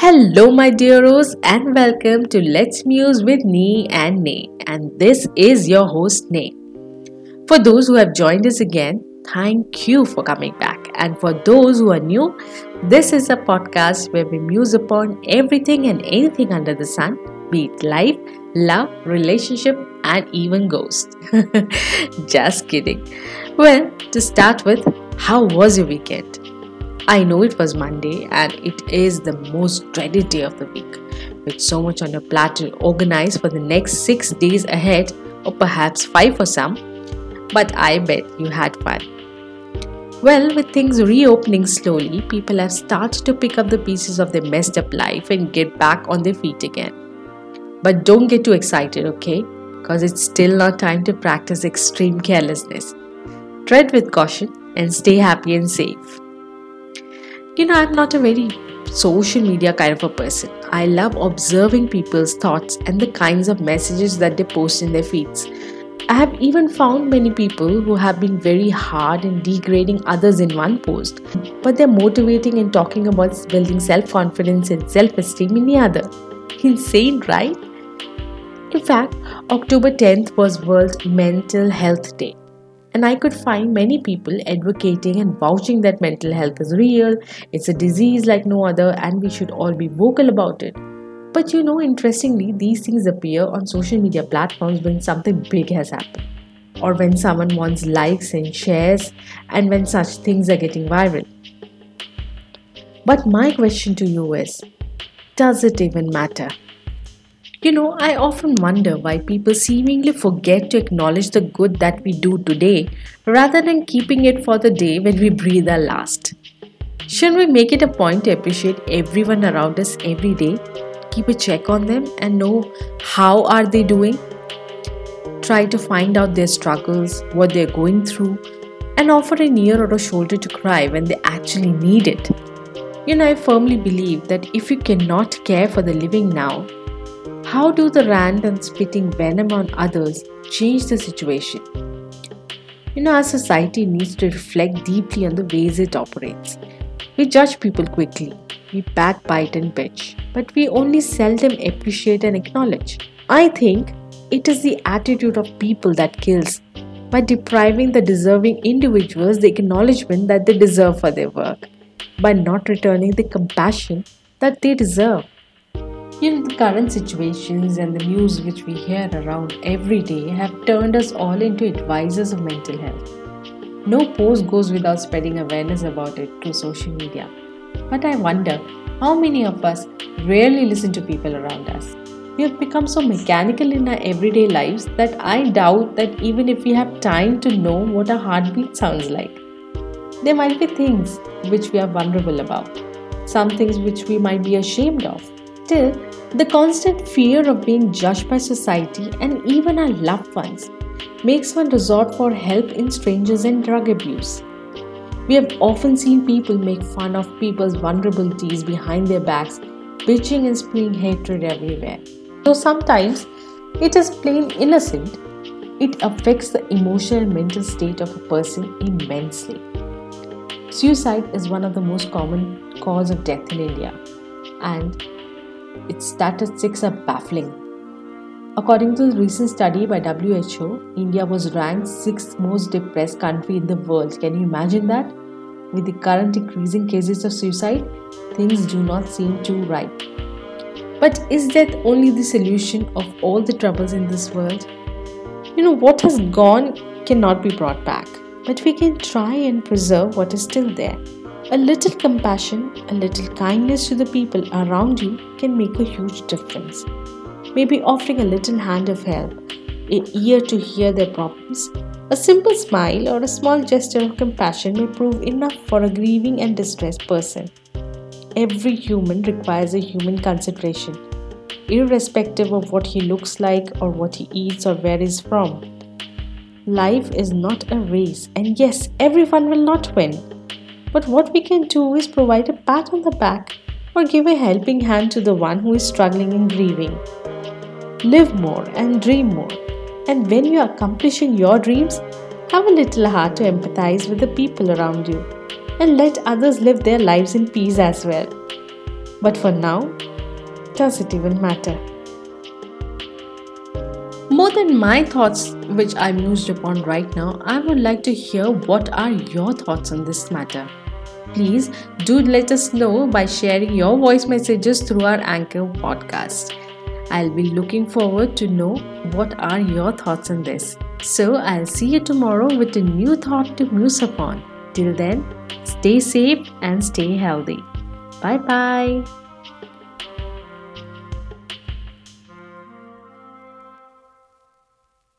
Hello, my dearos, and welcome to Let's Muse with Nee and Nay. And this is your host, Nay. For those who have joined us again, thank you for coming back. And for those who are new, this is a podcast where we muse upon everything and anything under the sun, be it life, love, relationship, and even ghosts. Just kidding. Well, to start with, how was your weekend? I know it was Monday and it is the most dreaded day of the week, with so much on your plate to organize for the next six days ahead, or perhaps five for some. But I bet you had fun. Well, with things reopening slowly, people have started to pick up the pieces of their messed up life and get back on their feet again. But don't get too excited, okay? Because it's still not time to practice extreme carelessness. Tread with caution and stay happy and safe. You know, I'm not a very social media kind of a person. I love observing people's thoughts and the kinds of messages that they post in their feeds. I have even found many people who have been very hard in degrading others in one post, but they're motivating and talking about building self confidence and self esteem in the other. Insane, right? In fact, October 10th was World Mental Health Day and I could find many people advocating and vouching that mental health is real, it's a disease like no other, and we should all be vocal about it. But you know, interestingly, these things appear on social media platforms when something big has happened, or when someone wants likes and shares, and when such things are getting viral. But my question to you is Does it even matter? You know, I often wonder why people seemingly forget to acknowledge the good that we do today rather than keeping it for the day when we breathe our last. Shouldn't we make it a point to appreciate everyone around us every day, keep a check on them and know how are they doing? Try to find out their struggles, what they're going through, and offer an ear or a shoulder to cry when they actually need it. You know, I firmly believe that if you cannot care for the living now, how do the rant and spitting venom on others change the situation? You know, our society needs to reflect deeply on the ways it operates. We judge people quickly, we backbite and bitch, but we only seldom appreciate and acknowledge. I think it is the attitude of people that kills by depriving the deserving individuals the acknowledgement that they deserve for their work, by not returning the compassion that they deserve. You know, the current situations and the news which we hear around every day have turned us all into advisors of mental health. No post goes without spreading awareness about it through social media. But I wonder how many of us rarely listen to people around us. We have become so mechanical in our everyday lives that I doubt that even if we have time to know what a heartbeat sounds like, there might be things which we are vulnerable about, some things which we might be ashamed of Still, the constant fear of being judged by society and even our loved ones makes one resort for help in strangers and drug abuse. We have often seen people make fun of people's vulnerabilities behind their backs, bitching and spewing hatred everywhere. Though sometimes it is plain innocent, it affects the emotional and mental state of a person immensely. Suicide is one of the most common cause of death in India and its statistics are baffling. According to a recent study by WHO, India was ranked sixth most depressed country in the world. Can you imagine that? With the current increasing cases of suicide, things do not seem too right. But is death only the solution of all the troubles in this world? You know, what has gone cannot be brought back, but we can try and preserve what is still there. A little compassion, a little kindness to the people around you can make a huge difference. Maybe offering a little hand of help, an ear to hear their problems, a simple smile or a small gesture of compassion may prove enough for a grieving and distressed person. Every human requires a human consideration, irrespective of what he looks like or what he eats or where he's from. Life is not a race, and yes, everyone will not win but what we can do is provide a pat on the back or give a helping hand to the one who is struggling and grieving. Live more and dream more. And when you are accomplishing your dreams, have a little heart to empathize with the people around you and let others live their lives in peace as well. But for now, does it even matter? More than my thoughts, which I mused upon right now, I would like to hear what are your thoughts on this matter. Please do let us know by sharing your voice messages through our Anchor podcast. I'll be looking forward to know what are your thoughts on this. So I'll see you tomorrow with a new thought to muse upon. Till then, stay safe and stay healthy. Bye bye.